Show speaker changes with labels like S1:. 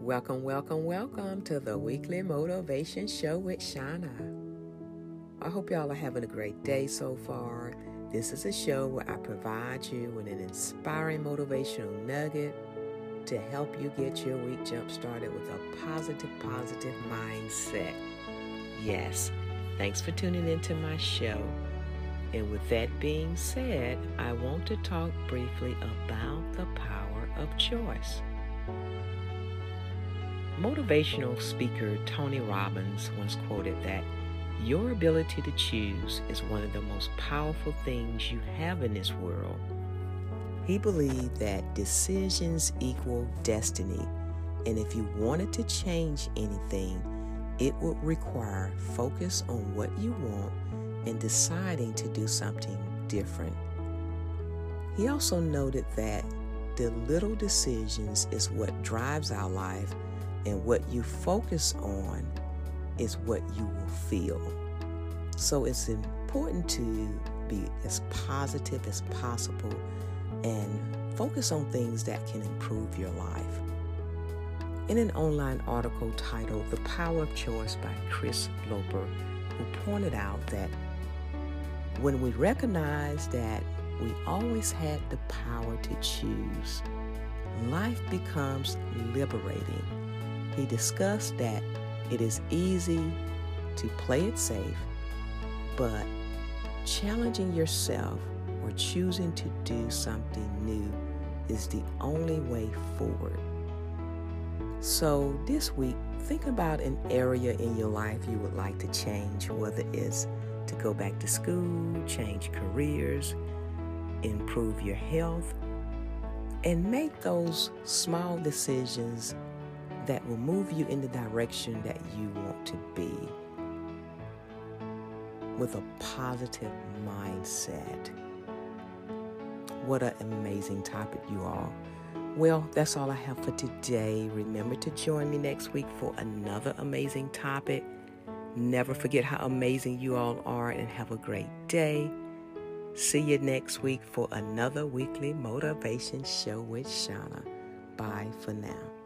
S1: Welcome, welcome, welcome to the weekly motivation show with Shauna. I hope y'all are having a great day so far. This is a show where I provide you with an inspiring motivational nugget to help you get your week jump started with a positive, positive mindset. Yes, thanks for tuning into my show. And with that being said, I want to talk briefly about the power of choice. Motivational speaker Tony Robbins once quoted that your ability to choose is one of the most powerful things you have in this world. He believed that decisions equal destiny, and if you wanted to change anything, it would require focus on what you want and deciding to do something different. He also noted that the little decisions is what drives our life, and what you focus on is what you will feel. So it's important to be as positive as possible and focus on things that can improve your life. In an online article titled The Power of Choice by Chris Loper, who pointed out that when we recognize that we always had the power to choose, life becomes liberating. He discussed that it is easy to play it safe, but challenging yourself or choosing to do something new is the only way forward. So, this week, think about an area in your life you would like to change, whether it's to go back to school, change careers, improve your health, and make those small decisions that will move you in the direction that you want to be with a positive mindset. What an amazing topic, you all. Well, that's all I have for today. Remember to join me next week for another amazing topic. Never forget how amazing you all are and have a great day. See you next week for another weekly motivation show with Shauna. Bye for now.